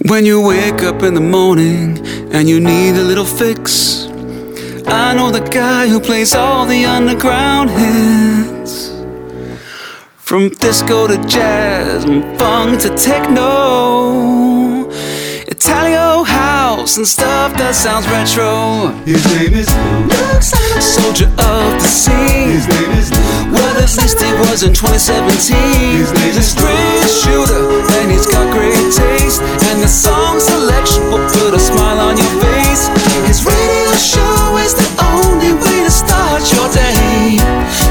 When you wake up in the morning and you need a little fix, I know the guy who plays all the underground hits. From disco to jazz, and funk to techno, Italo house and stuff that sounds retro. His name is Looks like a soldier of the sea. His name is Well, at least he was in 2017. His name He's a straight shooter, and he's got great taste. And the song selection will put a smile on your face. His radio show is the only way to start your day.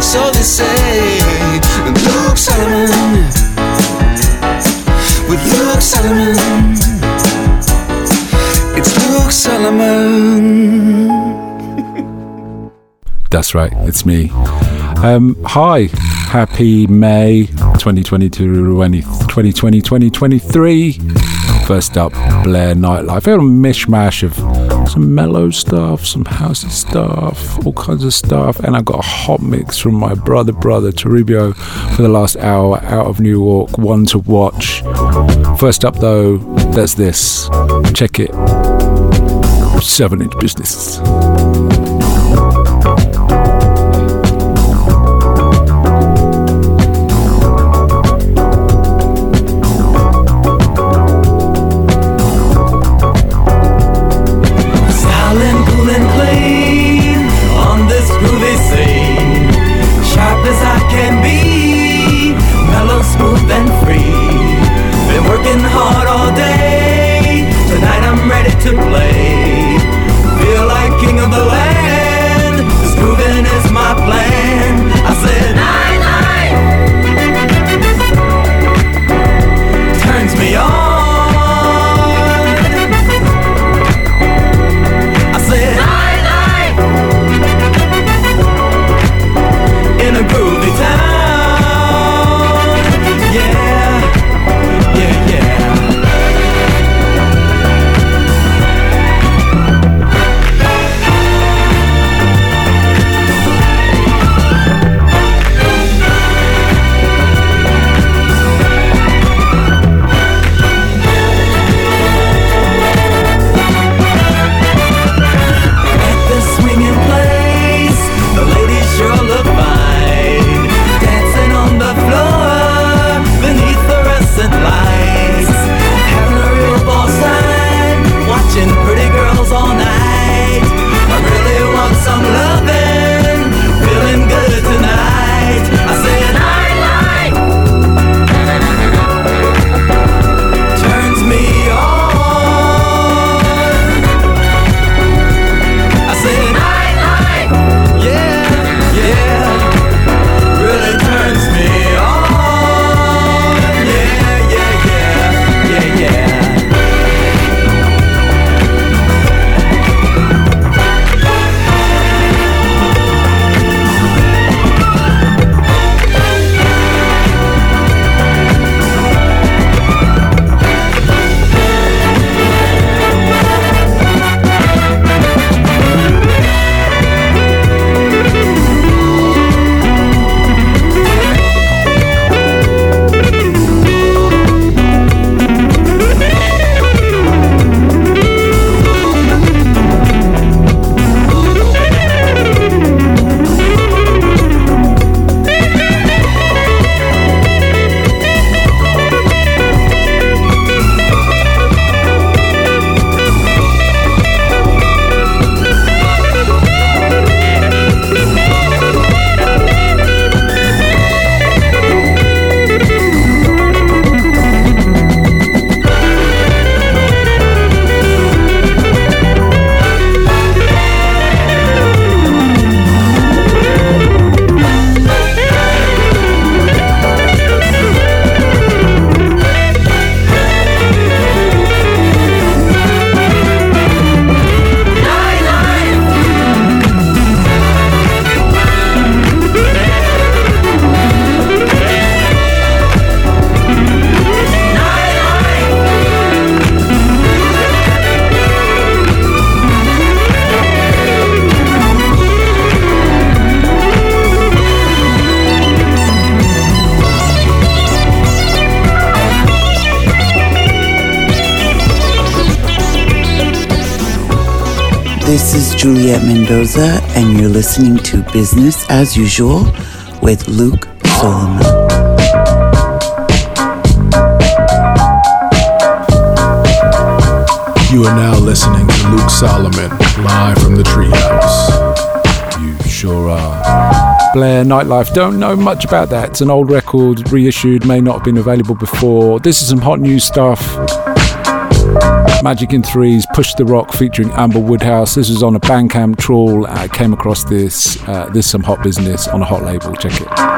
So they say, Luke Solomon. With Luke Solomon. Solomon. That's right, it's me. Um, hi, happy May 2022, 2020, 2023. First up, Blair Nightlife. A mishmash of some mellow stuff, some housey stuff, all kinds of stuff. And I've got a hot mix from my brother, brother, Toribio, for the last hour out of New York. One to watch. First up, though, there's this. Check it. 7 inch business. Juliet Mendoza, and you're listening to Business as Usual with Luke Solomon. You are now listening to Luke Solomon, live from the treehouse. You sure are. Blair Nightlife. Don't know much about that. It's an old record, reissued, may not have been available before. This is some hot new stuff. Magic in Threes, Push the Rock featuring Amber Woodhouse. This was on a Bandcamp trawl. I came across this. Uh, this some hot business on a hot label. Check it.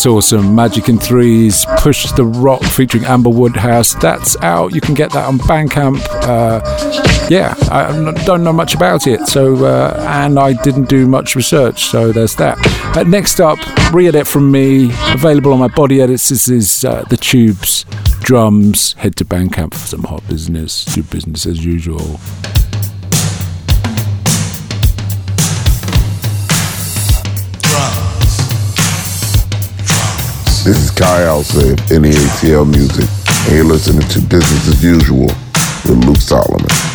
That's awesome. Magic in Threes, Push the Rock featuring Amber Woodhouse. That's out. You can get that on Bandcamp. Uh, yeah, I don't know much about it, so uh, and I didn't do much research, so there's that. Uh, next up, re-edit from me, available on my body edits. This is uh, the Tubes drums. Head to Bandcamp for some hot business. Do business as usual. This is Kai Alce of NDATL Music, and you're listening to Business as Usual with Luke Solomon.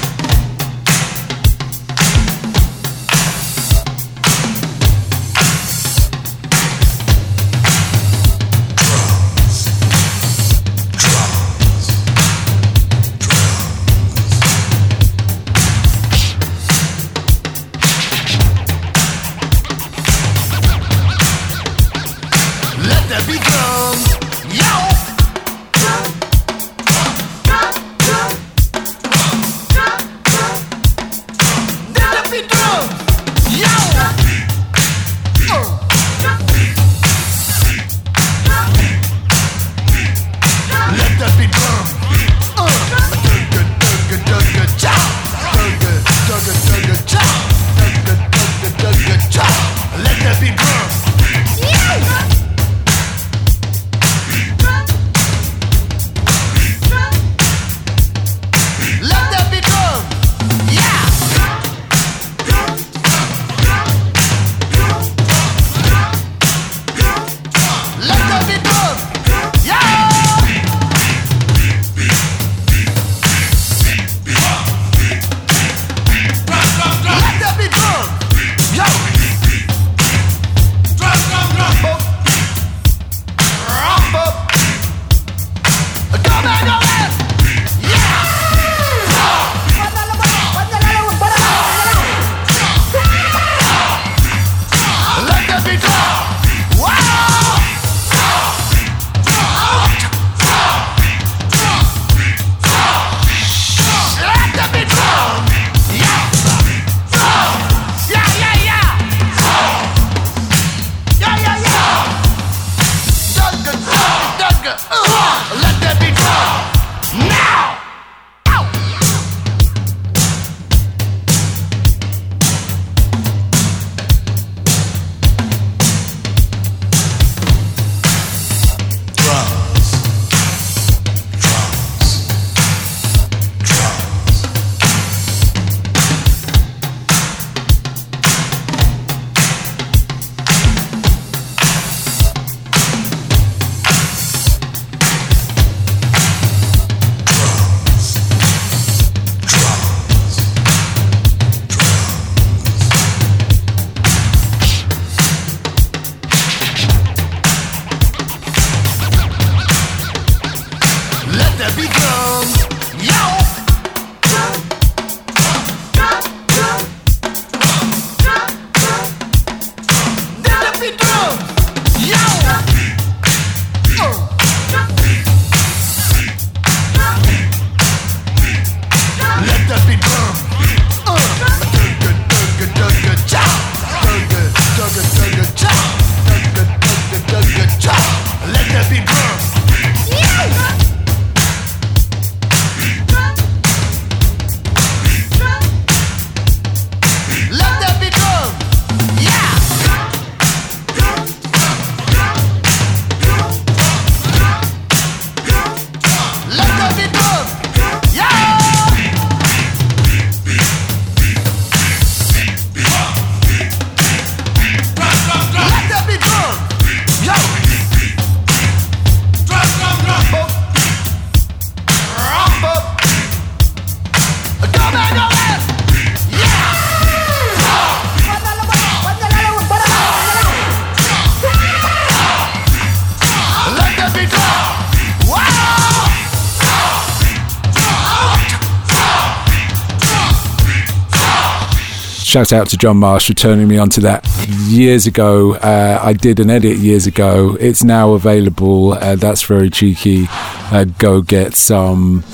shout out to John Marsh for turning me onto that years ago. Uh, I did an edit years ago. It's now available. Uh, that's very cheeky. Uh, go get some.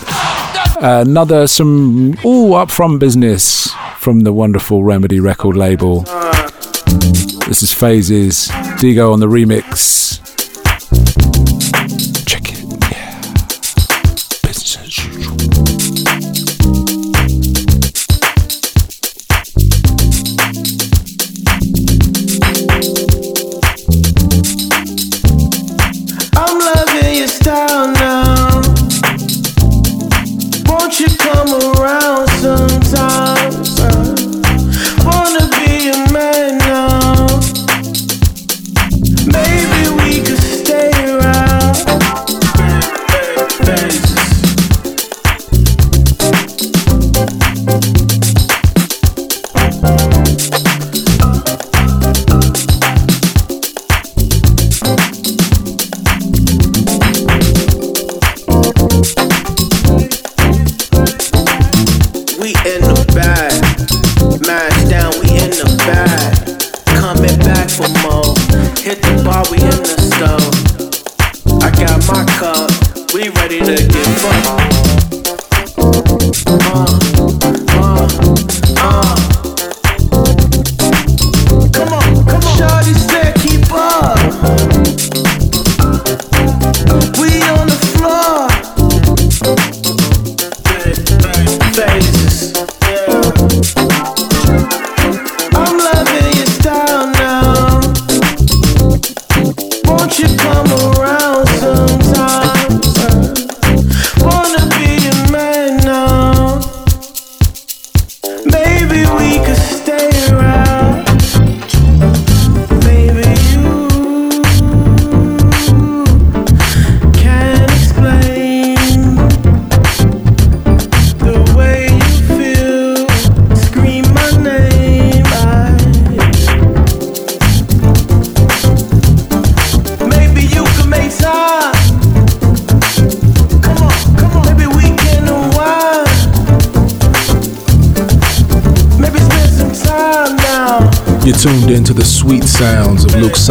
Another, some all up from business from the wonderful Remedy record label. This is Phases, Deco on the remix.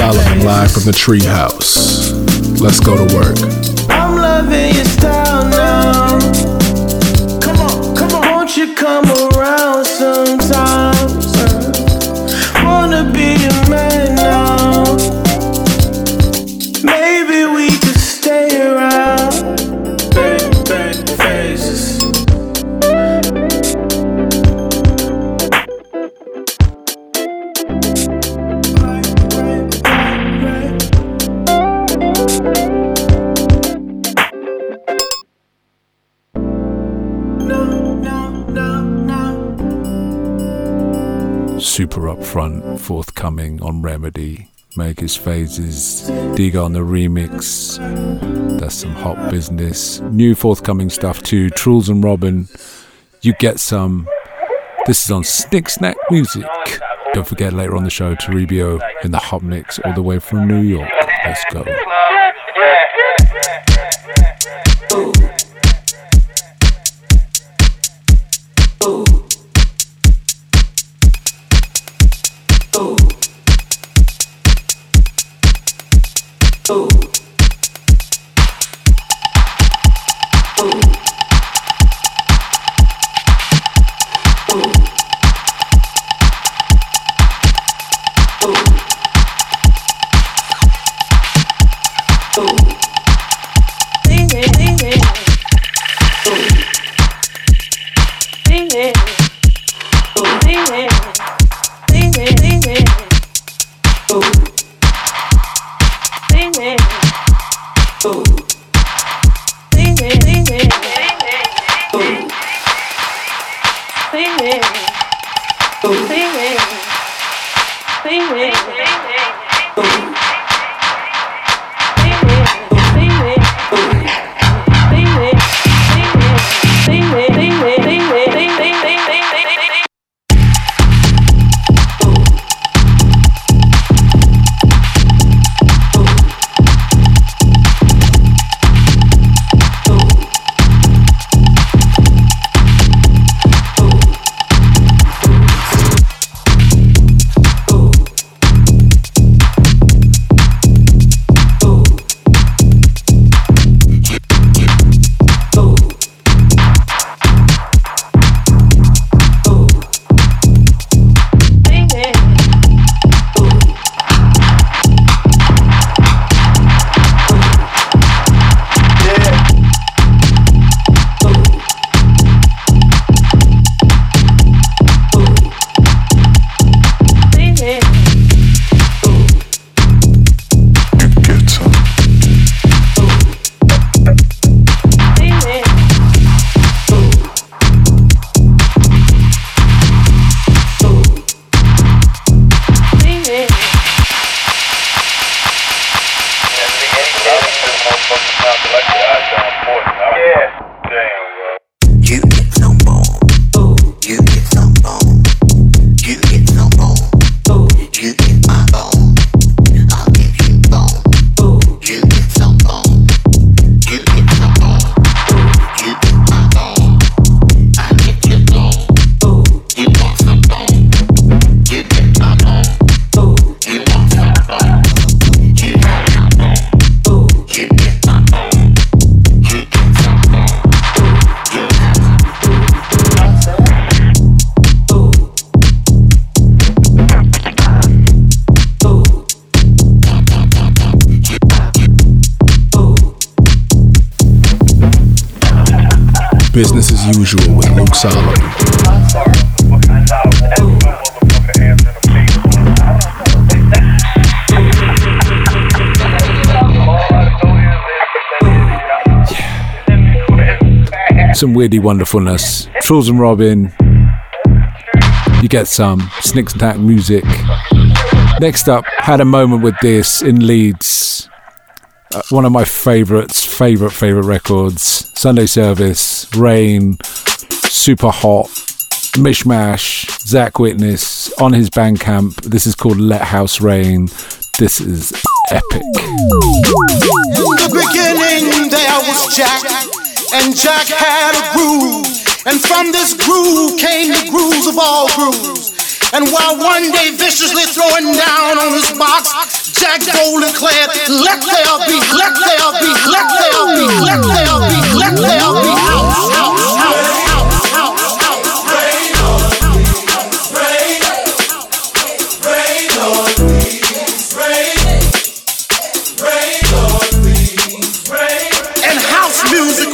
Solomon live from the treehouse. Let's go to work. Remedy. Make his phases, dig on the remix. That's some hot business. New forthcoming stuff too. Trulz and Robin, you get some. This is on Snick Snack Music. Don't forget later on the show, Toribio in the hot mix all the way from New York. Let's go. Some weirdy wonderfulness. Trulz and Robin. You get some. Snick Snack music. Next up, had a moment with this in Leeds. Uh, one of my favourites, favourite, favourite records. Sunday Service, Rain, Super Hot, Mishmash, Zach Witness on his Bandcamp. This is called Let House Reign. This is epic. In the beginning, there was Jack, and Jack had a groove. And from this groove came the grooves of all grooves. And while one day viciously throwing down on his box, Jack boldly declared, Let there be, let there be, let there be, let there be, let there be house,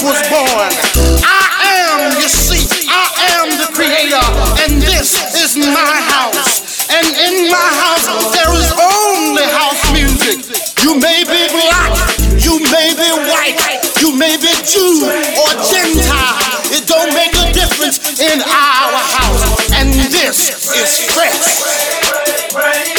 was born. I am, you see, I am the creator, and this is my house. And in my house, there is only house music. You may be black, you may be white, you may be Jew or Gentile. It don't make a difference in our house. And this is fresh.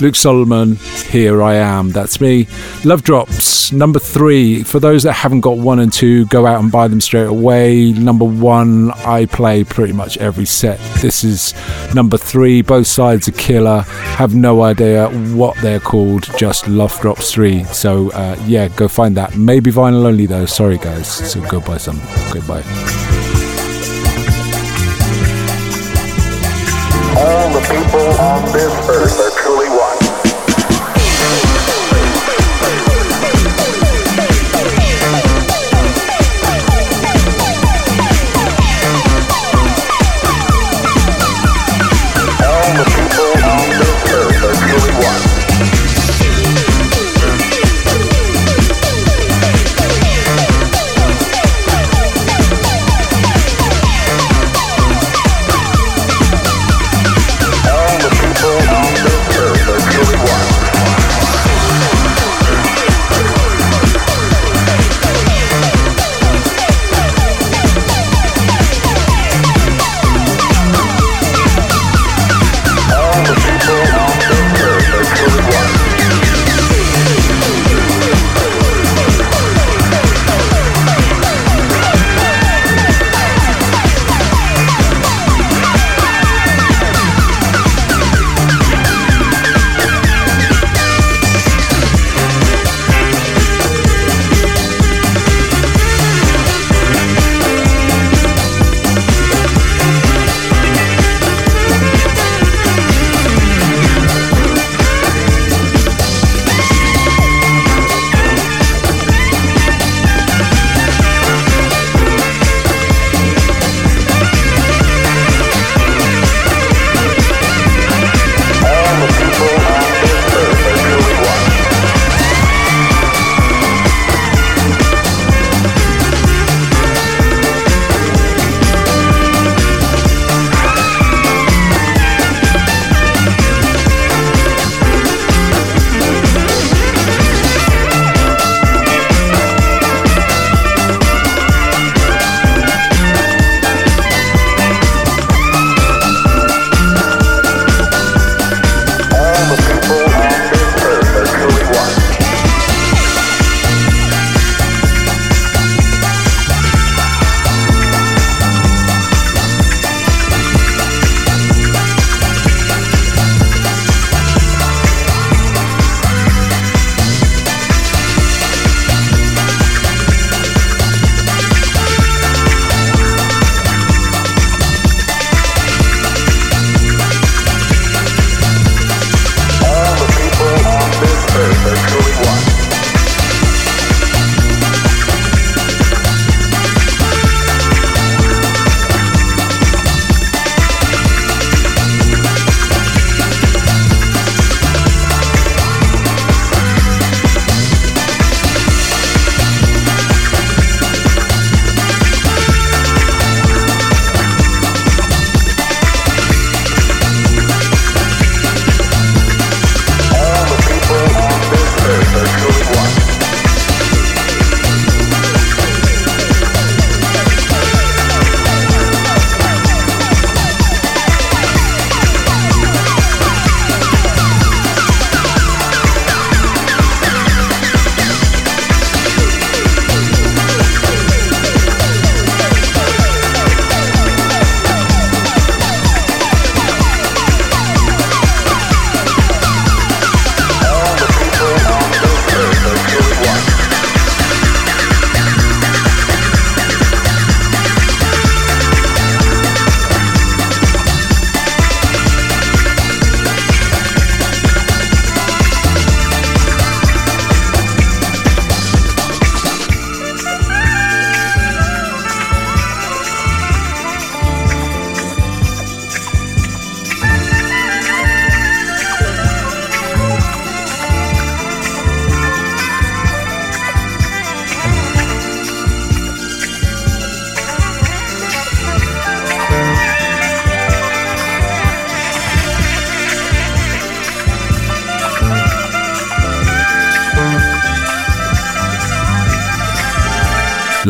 Luke Solomon, here I am. That's me. Love Drops, number three. For those that haven't got one and two, go out and buy them straight away. Number one, I play pretty much every set. This is number three. Both sides are killer. Have no idea what they're called, just Love Drops 3. So, uh, yeah, go find that. Maybe vinyl only though. Sorry, guys. So go buy some. Goodbye. All the people on this earth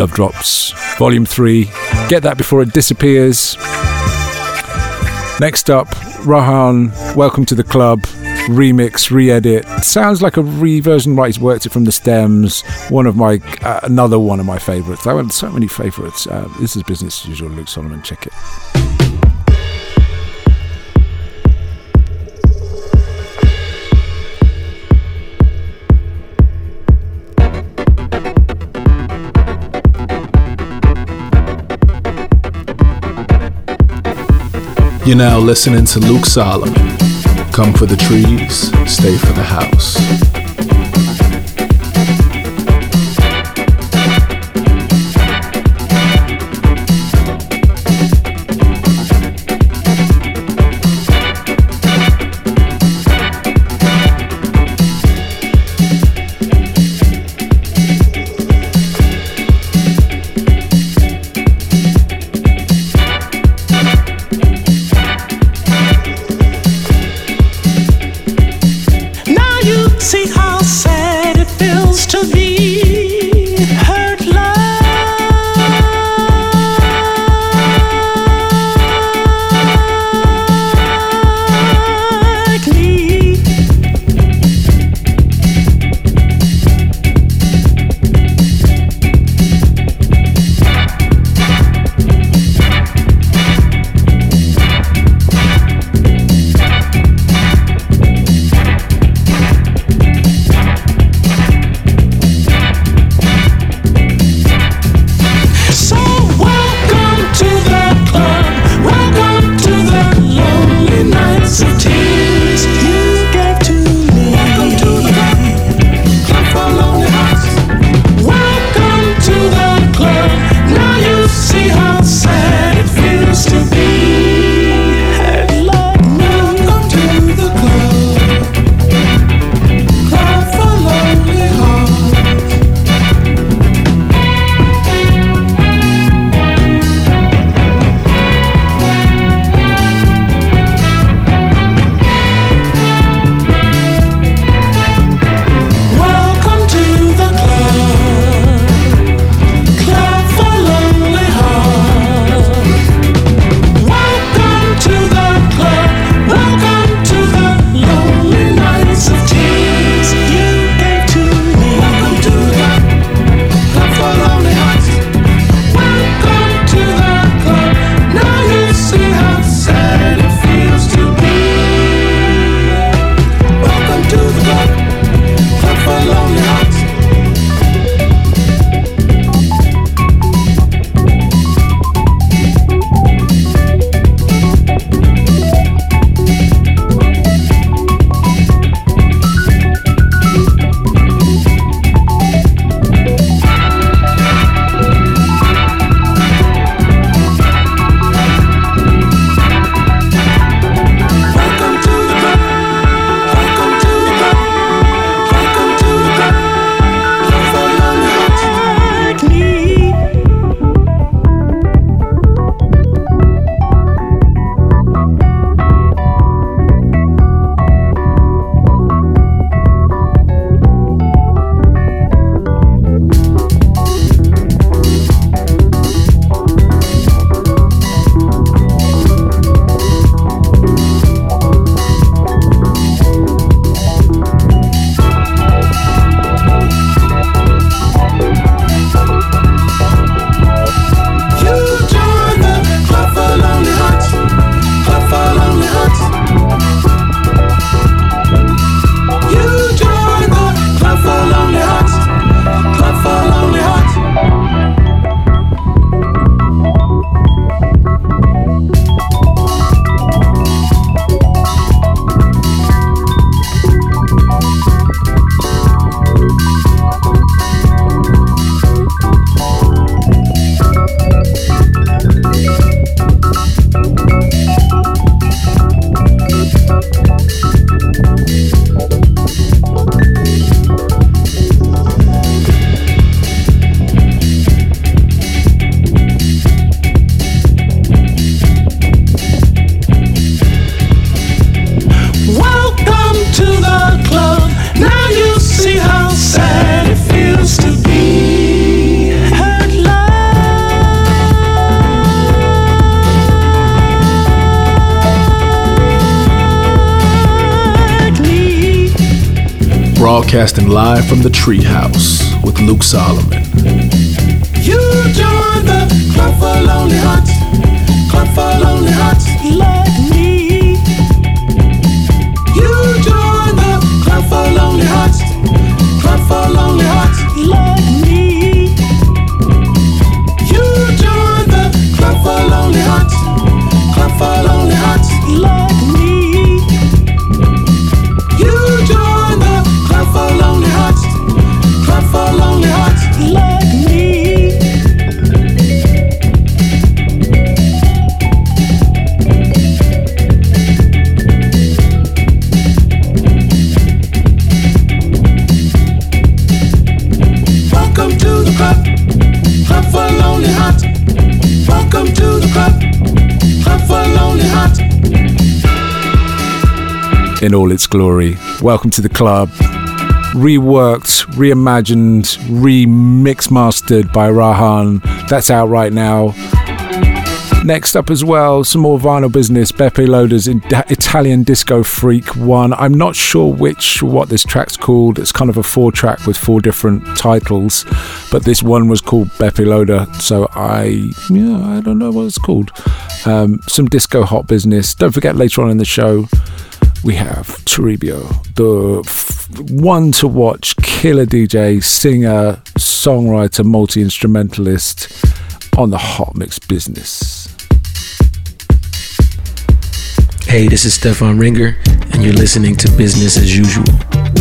Love Drops, Volume 3. Get that before it disappears. Next up, Rahaan, Welcome to the Club, remix, re-edit. Sounds like a reversion, right? He's worked it from the stems. One of my, uh, another one of my favourites. I had so many favourites. Uh, this is business as usual. Luke Solomon, check it. You're now listening to Luke Solomon. Come for the trees, stay for the house. Broadcasting live from the treehouse with Luke Solomon. You join the club for lonely hearts, club for lonely hearts in all its glory. Welcome to the club. Reworked, reimagined, remix mastered by Rahaan. That's out right now. Next up as well, some more vinyl business. Beppe Loda's Italian Disco Freak one. I'm not sure which what this track's called. It's kind of a four track with four different titles, but this one was called Beppe Loda. So I, yeah, I don't know what it's called. Um, some disco hot business. Don't forget later on in the show, we have Toribio, the one to watch killer DJ, singer, songwriter, multi instrumentalist on the hot mix business. Hey, this is Stefan Ringer, and you're listening to Business as Usual.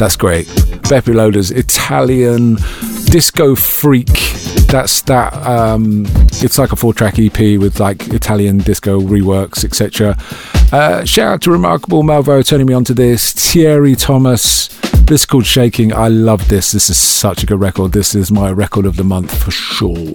That's great. Beppe Loda's Italian disco freak. That's that. Um, it's like a four-track EP with like Italian disco reworks, etc. Uh, shout out to Remarkable Malvo turning me on to this. Thierry Tomas. This is called Shaking. I love this. This is such a good record. This is my record of the month for sure.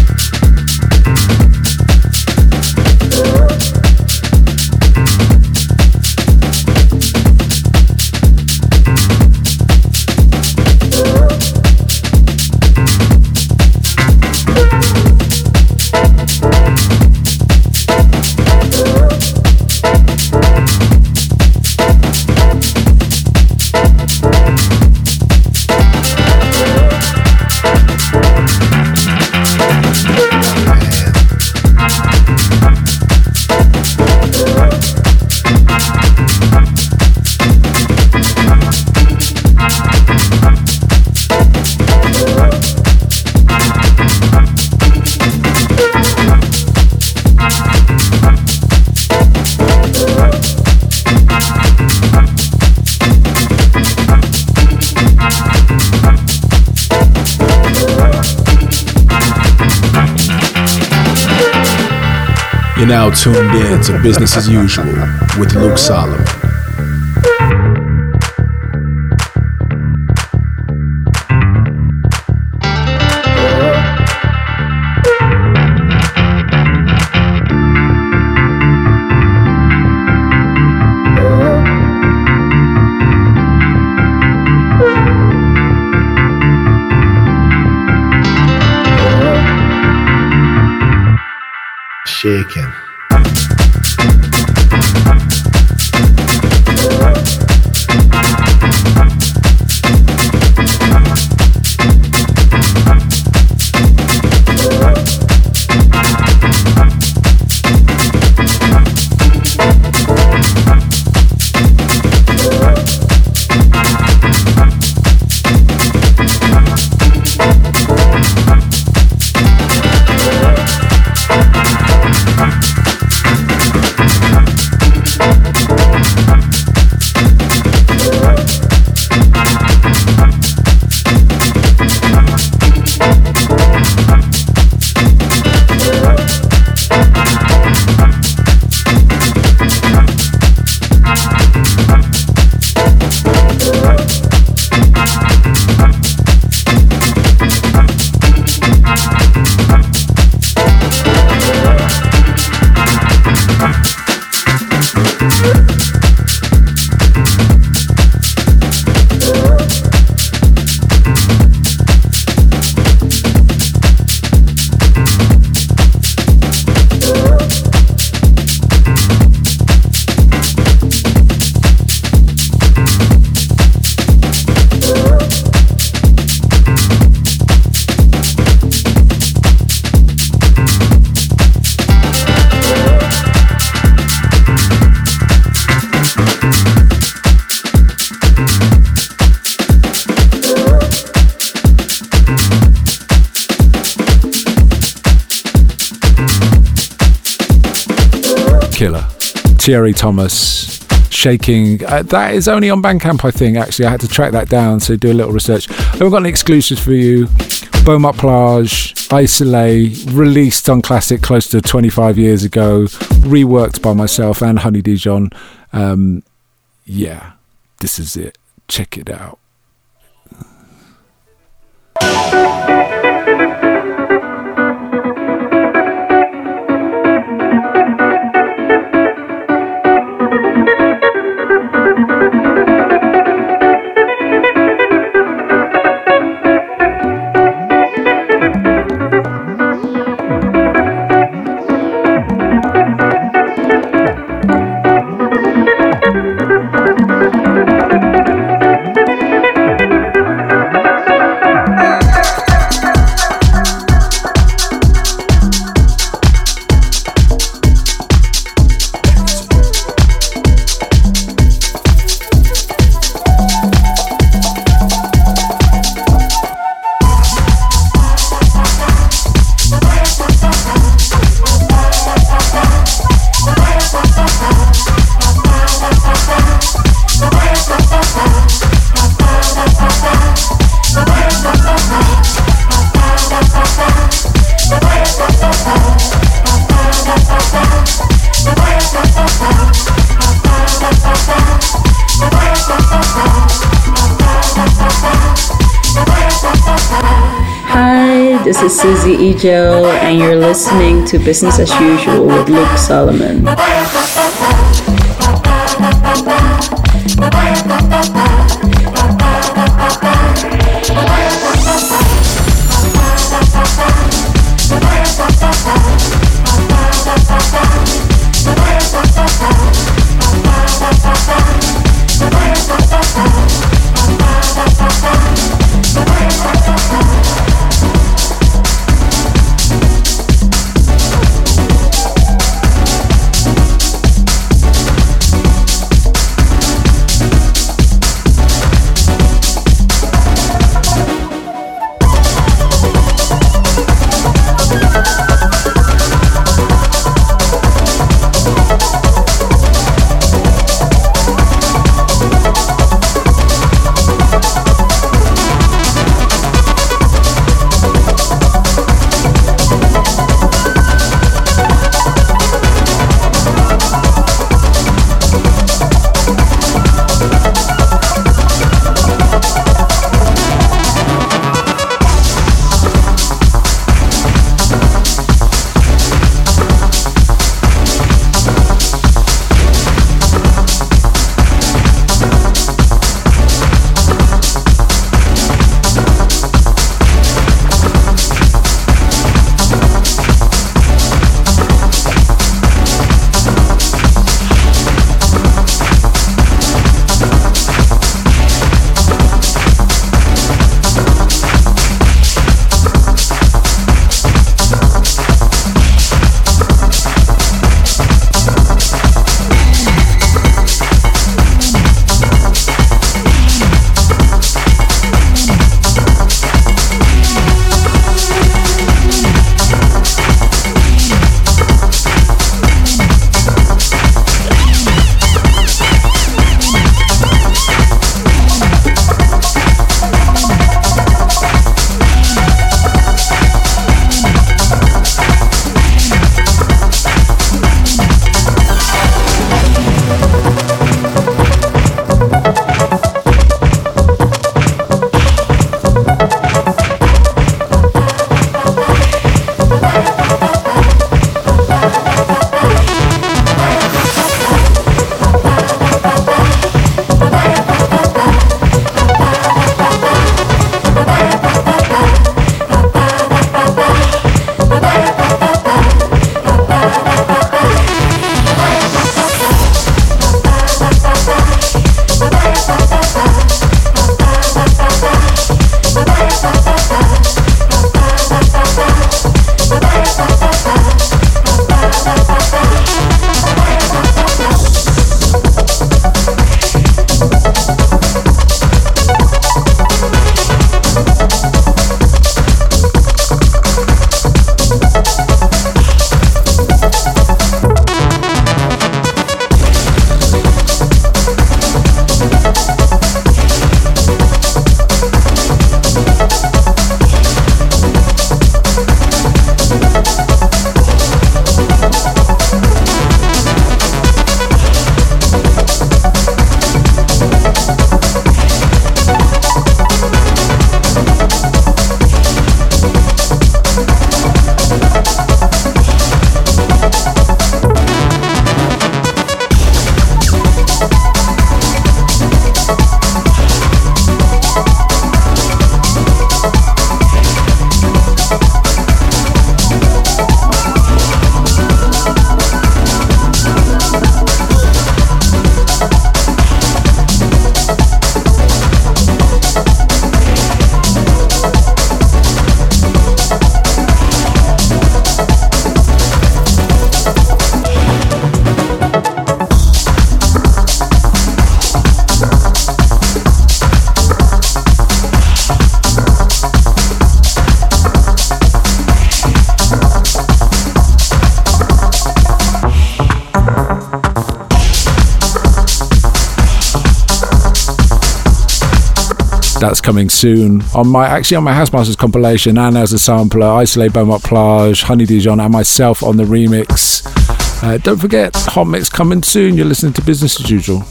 now tuned in to Business as Usual with Luke Solomon. Thierry Tomas. Shaking. Uh, that is only on Bandcamp, I think. Actually, I had to track that down, so do a little research. I've got any exclusives for you. Beau Mot Plage, Isolée, released on Classic close to 25 years ago, reworked by myself and Honey Dijon. Um, yeah, this is it. Check it out. Ejo, and you're listening to Business as Usual with Luke Solomon. Coming soon on my actually on my Housemasters compilation and as a sampler. Isolée Beaumont Plage, Honey Dijon, and myself on the remix. Uh, don't forget, Hot Mix coming soon. You're listening to Business as Usual.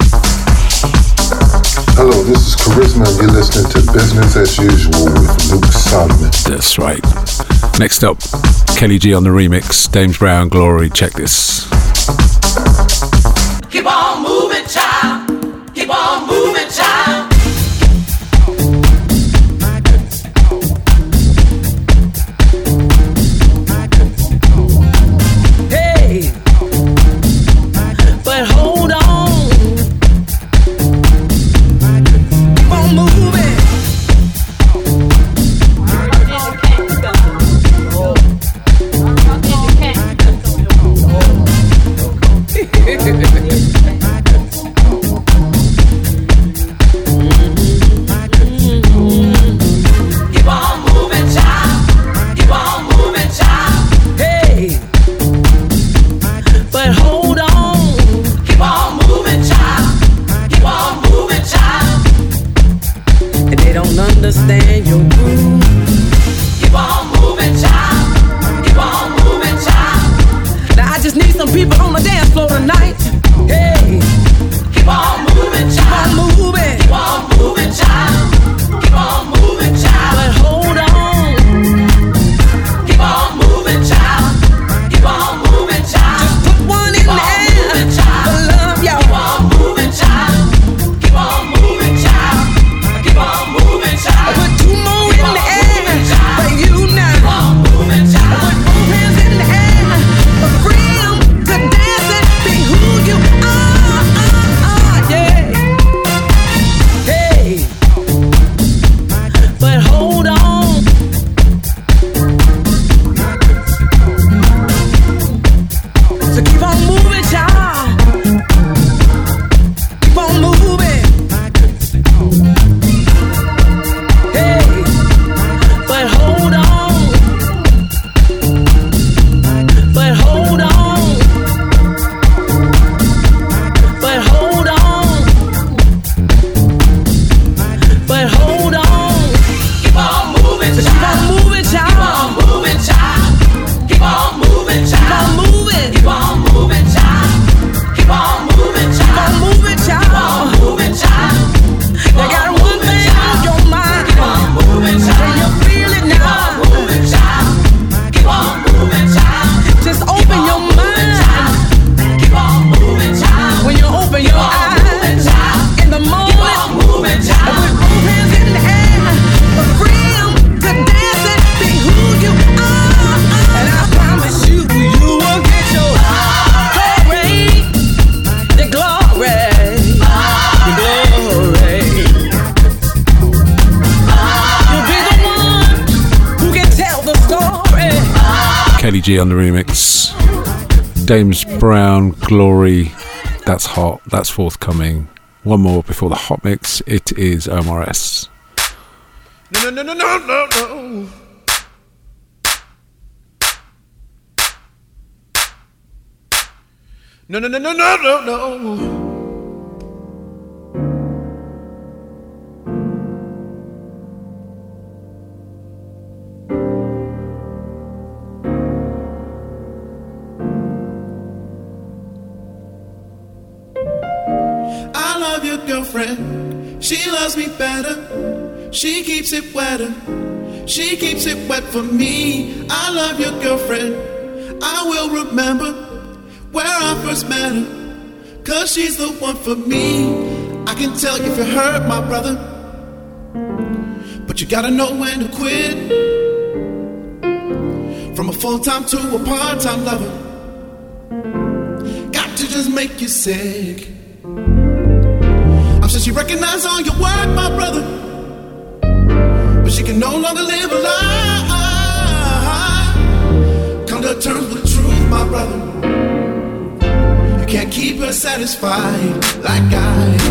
Hello, this is Charisma, and you're listening to Business as Usual with Luke Solomon. That's right. Next up, Kelly G on the remix. Dames Brown, Glory. Check this. Keep on moving, child. Keep on moving, child. Dames Brown, Glory. That's hot. That's forthcoming. One more before the hot mix. It is Omar S. No, no, no, no, no, no. No, no, no, no, no, no, no. She keeps it wetter. She keeps it wet for me. I love your girlfriend. I will remember where I first met her. Cause she's the one for me. I can tell if you hurt my brother. But you gotta know when to quit. From a full time to a part time lover. Got to just make you sick. I'm sure she recognized all your work, my brother. But she can no longer live a lie. Come to terms with the truth, my brother. You can't keep her satisfied like I. I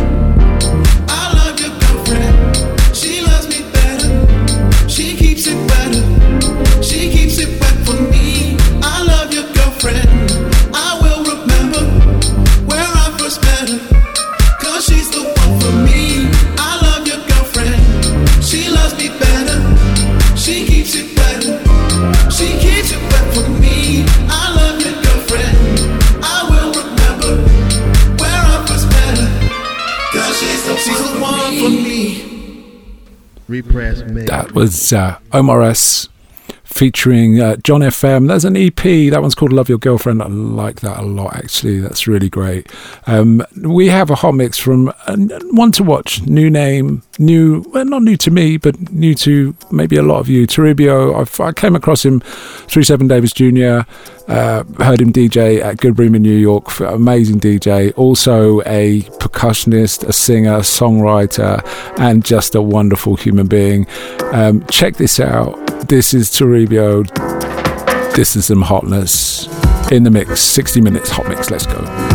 Repress me. That was uh, Omar S. featuring uh, John FM. There's an EP. That one's called Love Your Girlfriend. I like that a lot, actually. That's really great. Um, we have a hot mix from uh, one to watch. New name, new, well, not new to me, but new to maybe a lot of you. Toribio, I've, I came across him through Seven Davis Jr., uh, heard him DJ at Good Room in New York. Amazing DJ. Also a percussionist, a singer, songwriter, and just a wonderful human being. Um, check this out. This is Toribio. This is some hotness in the mix. 60 minutes hot mix. Let's go.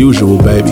usual, baby.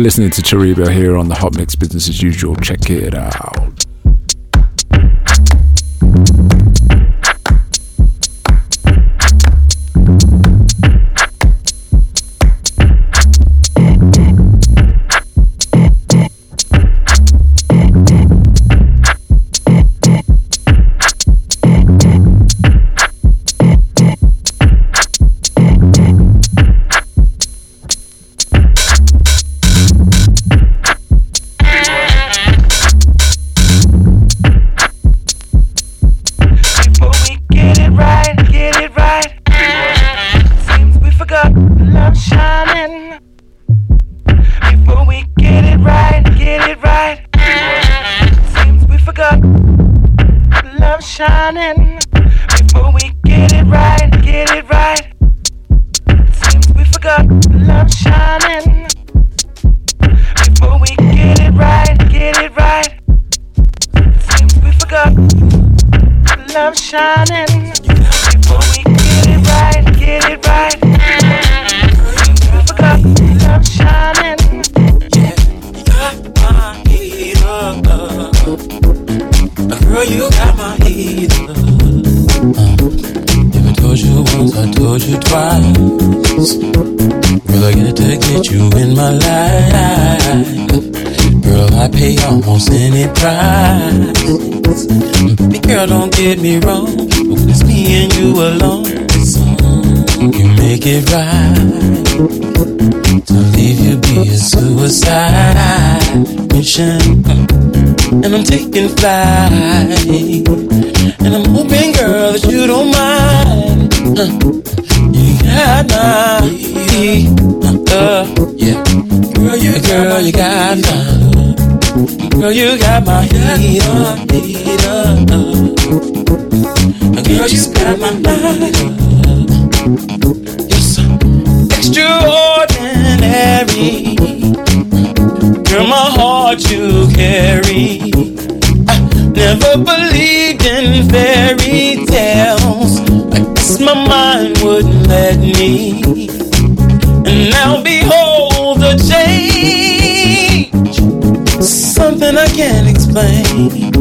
You're listening to Toribio here on the Hot Mix Business as Usual. Check it out. Love shining. Before we get it right, get it right. Shining. Girl, you got my heat up. If I told you once, I told you twice. I got to get you in my life. Girl, I pay almost any price. Girl, don't get me wrong. It's me and you alone, you make it right. To leave you be a suicide mission. And I'm taking flight. And I'm hoping, girl, that you don't mind. Uh, You got my heat. Uh, yeah. Girl, you, girl, you got my. Girl, you got my heat up. Girl, you got my up. You're so extraordinary. Girl, my heart you carry. I never believed in fairy tales. I guess my mind wouldn't let me. And now behold the change. Something I can't explain.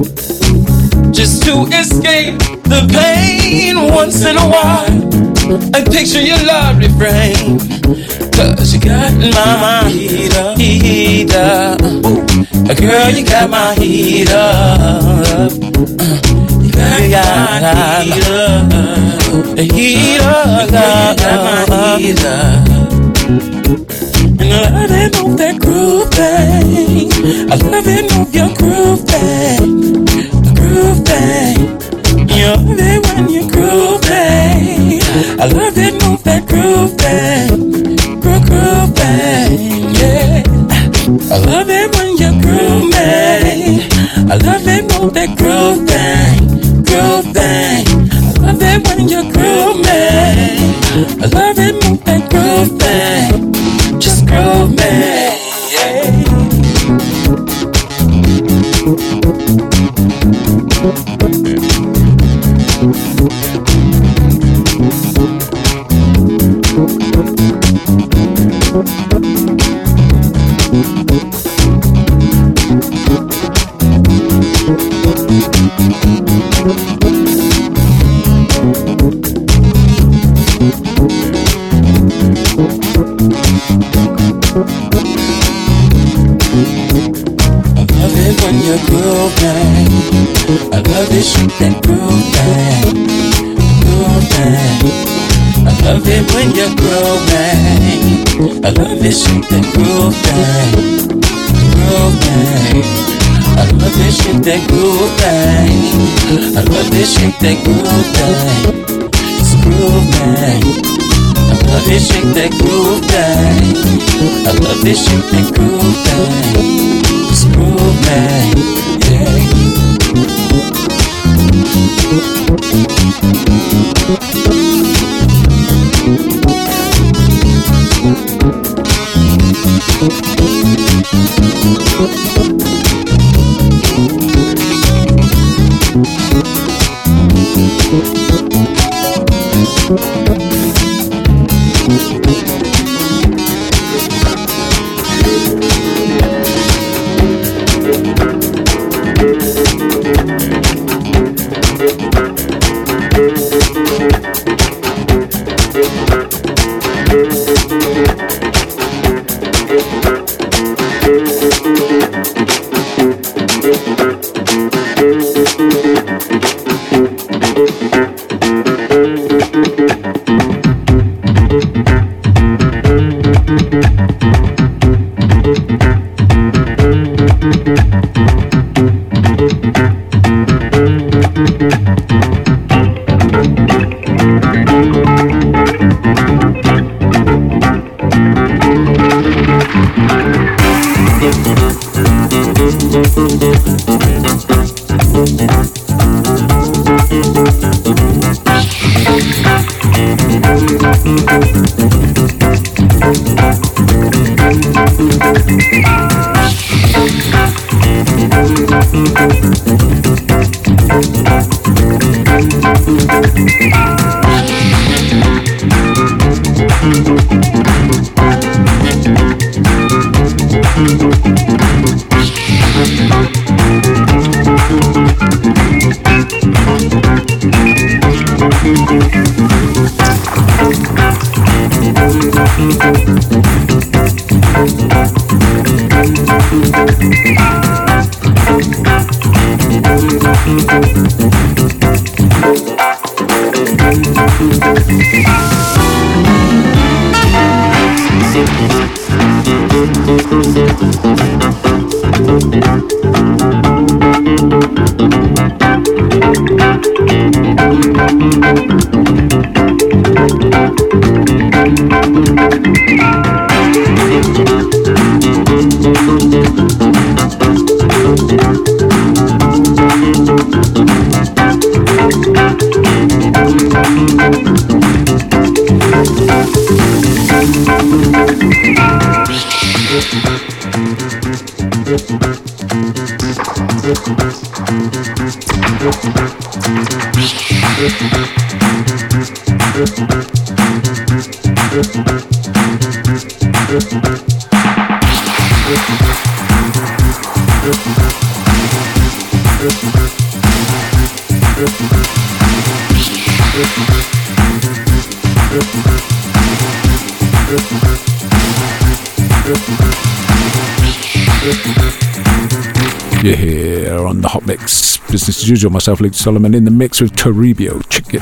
Just to escape the pain once in a while. I picture your love refrain. Cause you got my heat up. Heat up. Uh, girl, you got my heat up. You got, my heat up. Uh, heat up. Girl, you got my heat up. And I love it move that groove thing. I love it move your groove thing. That groove groove. I love it shake that groove bang. I love it shake that groove bang. as usual, myself, Luke Solomon, in the mix with Toribio Chicken.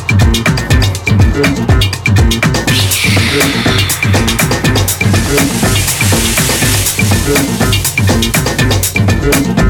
Thank you.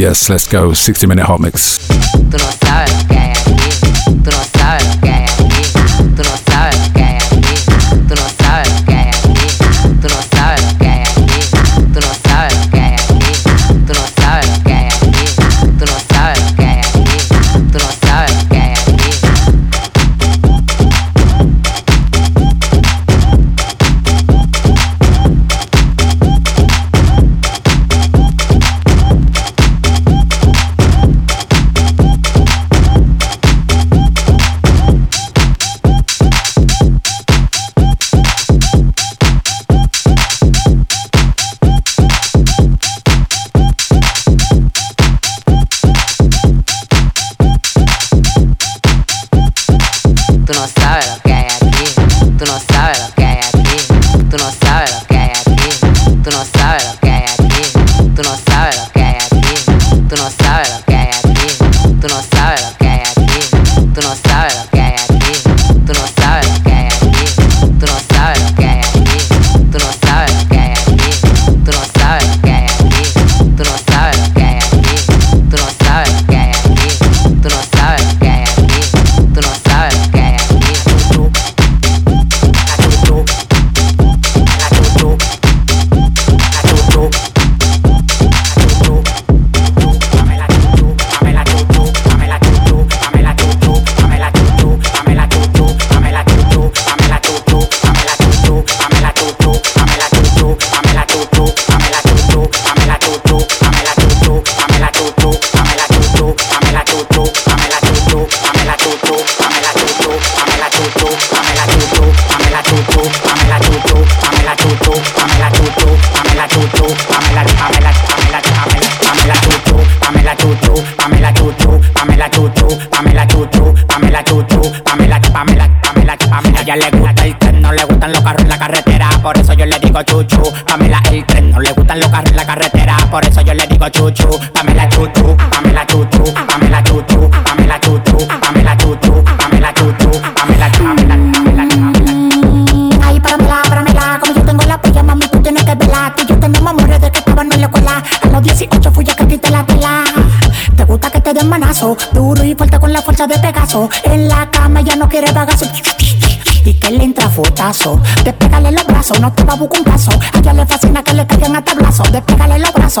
Yes, let's go. 60 minute hot mix.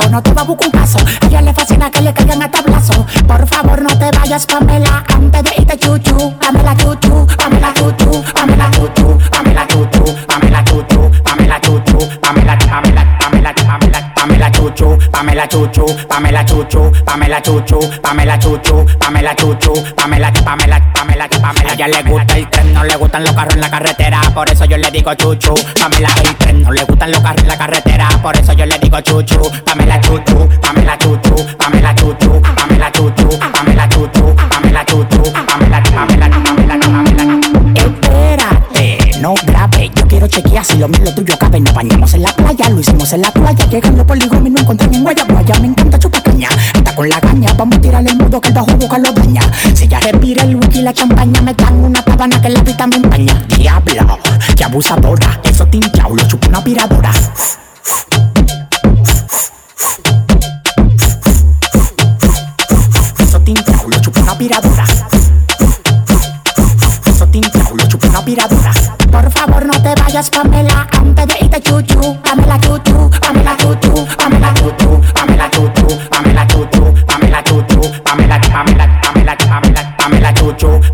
No te va a buscar un caso. A ella le fascina que le caigan a tablazo. Por favor, no te vayas, Pamela, antes de irte chuchu. Pamela chuchu, Pamela chuchu, Pamela chuchu, Pamela chuchu, Pamela chuchu, Pamela chuchu, Pamela, Pamela, Pamela, Pamela, Pamela chuchu, Pamela chuchu, Pamela chuchu, Pamela chuchu, Pamela chuchu, Pamela chuchu, Pamela, Pamela, Pamela, Pamela. A ella le gusta el tren, no le gustan los carros en la carretera, por eso yo le digo chuchu. Pamela el tren, no le gustan los carros la carretera, por eso yo le digo chuchu. Pamela chuchu, Pamela chuchu, Pamela chuchu, Pamela chuchu, Pamela chuchu, Pamela chuchu, Pamela, Pamela, Pamela, Pamela. Espérate, no grave. Yo quiero chequear si lo mío lo tuyo cabe. Nos bañamos en la playa, lo hicimos en la playa. Llegando por y no encontré ni en Guayaguaya. Me encanta. Está con la caña. Vamos a tirarle el mudo que el bajo busca lo daña. Si ella respira el whisky y la champaña, me dan una pavana que le pita montaña. Diablo, qué abusadora. Eso tinchao, lo chupa una piradora. Eso tinchao, lo chupa una piradora. Eso tinchao, lo chupa una piradora. Por favor, no te vayas, Pamela, antes de irte chuchu. Pamela chuchu, Pamela chuchu.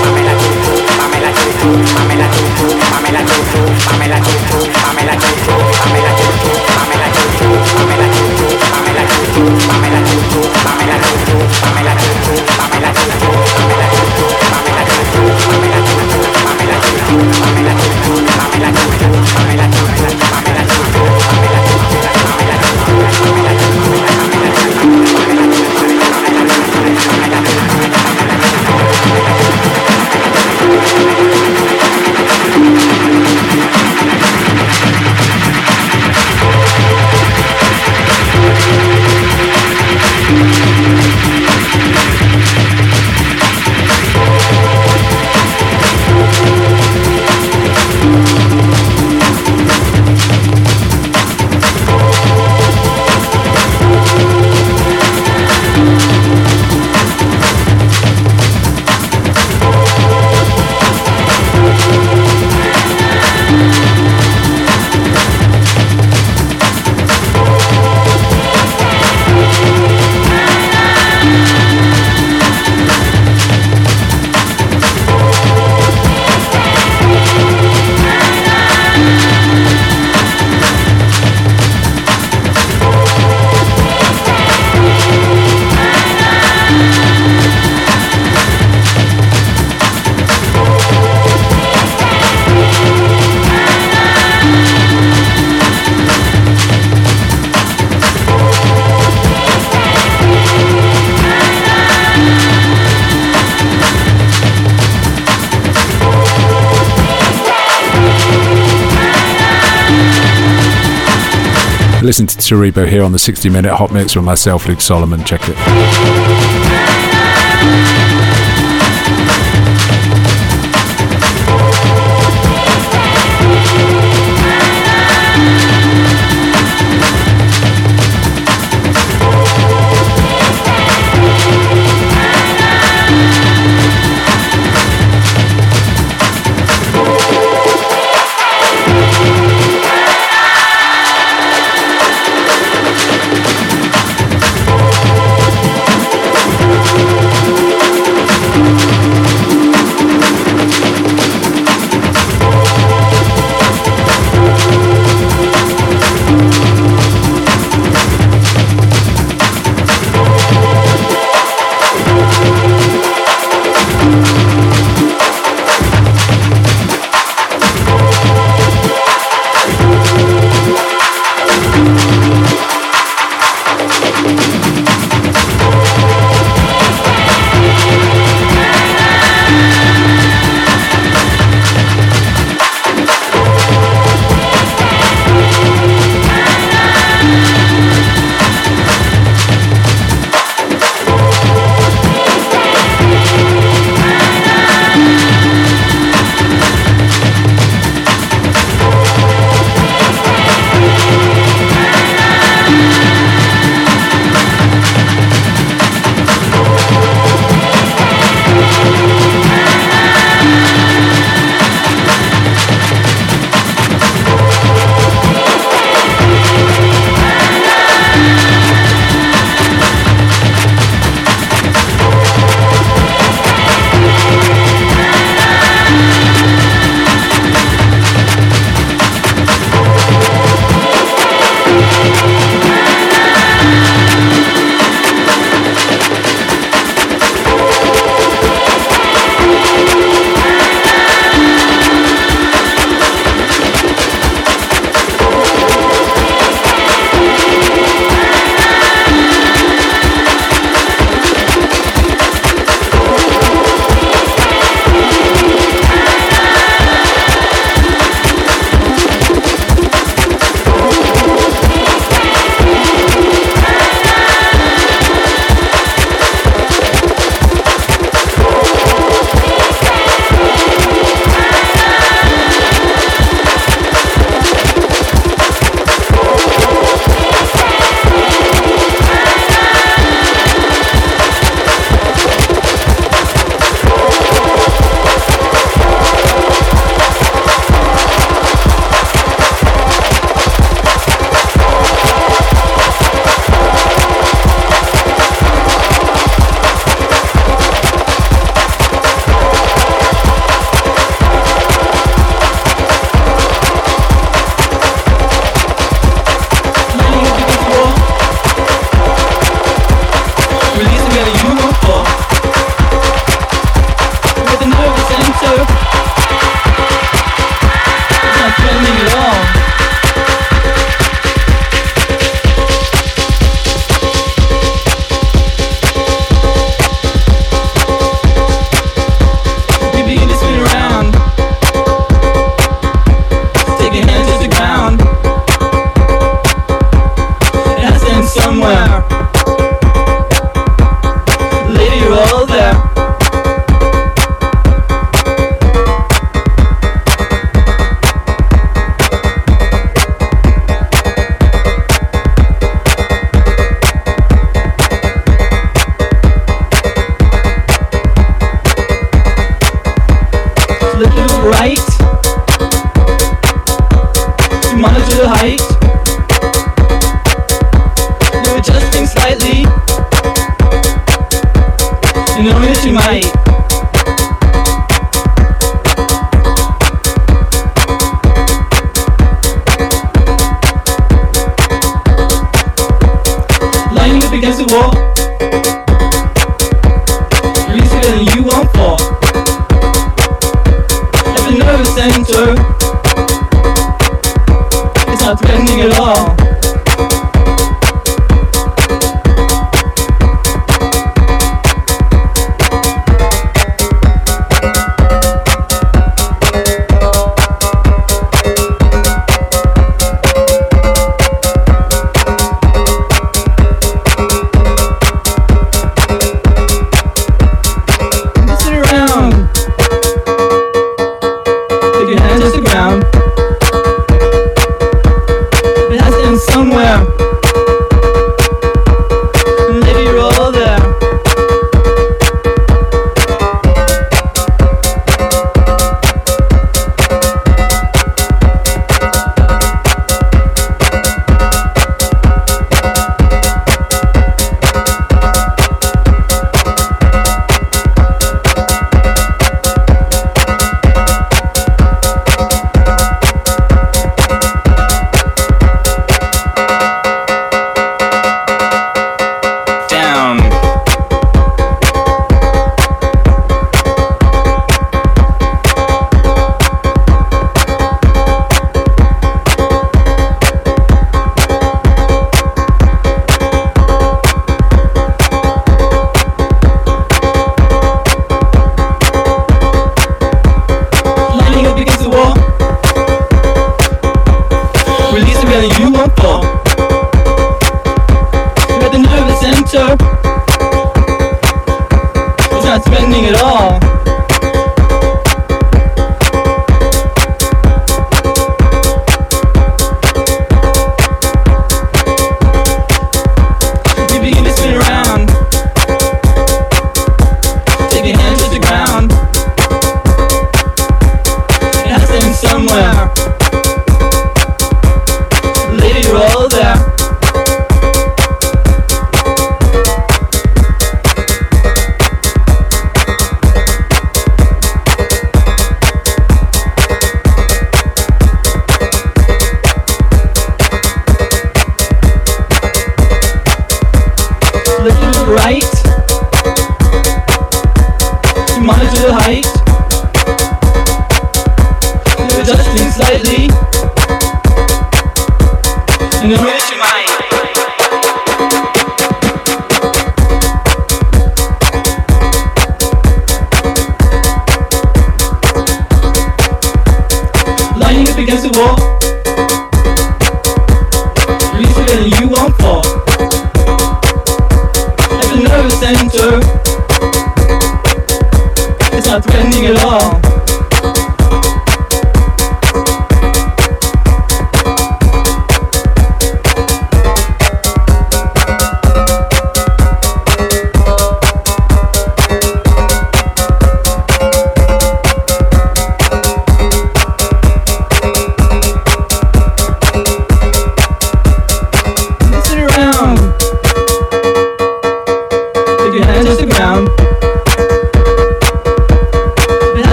Pamela, Pamela, Pamela, pamela, pamela, pamela, pamela, pamela, pamela, pamela, pamela, pamela, pamela. Listen to Toribio here on the 60 minute hot mix with myself, Luke Solomon. Check it.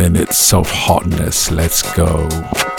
Minutes of hotness. Let's go.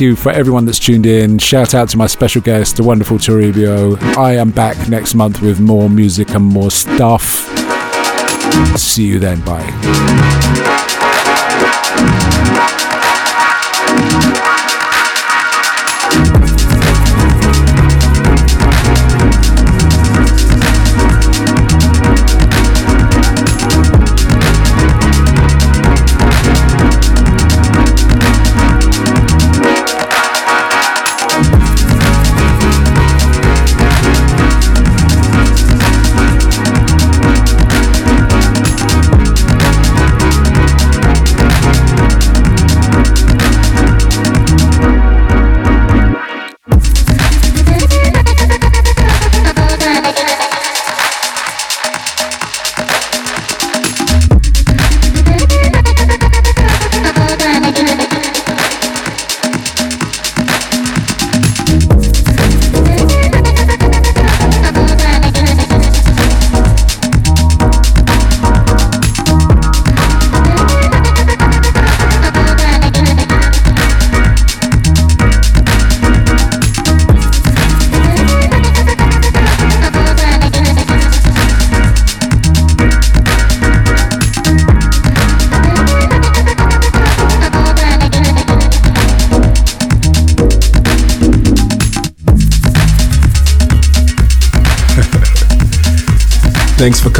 You for everyone that's tuned in. Shout out to my special guest, the wonderful Toribio. I am back next month with more music and more stuff. See you then. Bye.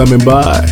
Coming by.